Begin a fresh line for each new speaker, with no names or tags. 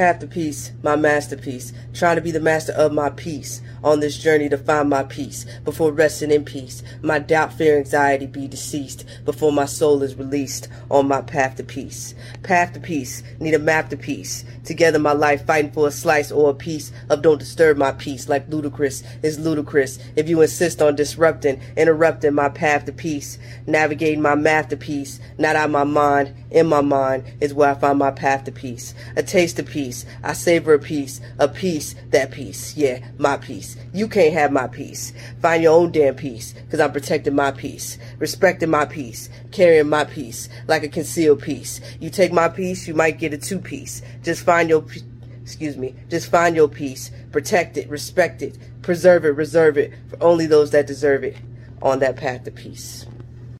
Path to peace, my masterpiece, trying to be the master of my peace on this journey to find my peace before resting in peace. My doubt, fear, anxiety be deceased before my soul is released on my path to peace. Path to peace, need a map to peace. Together my life fighting for a slice or a piece of don't disturb my peace like Ludacris is ludicrous if you insist on disrupting, interrupting my path to peace. Navigating my masterpiece, not out my mind, in my mind is where I find my path to peace. A taste of peace, I savor a peace, a peace, that peace, yeah, my peace. You can't have my peace. Find your own damn peace, cause I'm protecting my peace, respecting my peace, carrying my peace like a concealed piece. You take my peace, you might get a two piece. Just find your peace excuse me, just find your peace, protect it, respect it, preserve it, reserve it for only those that deserve it on that path to peace.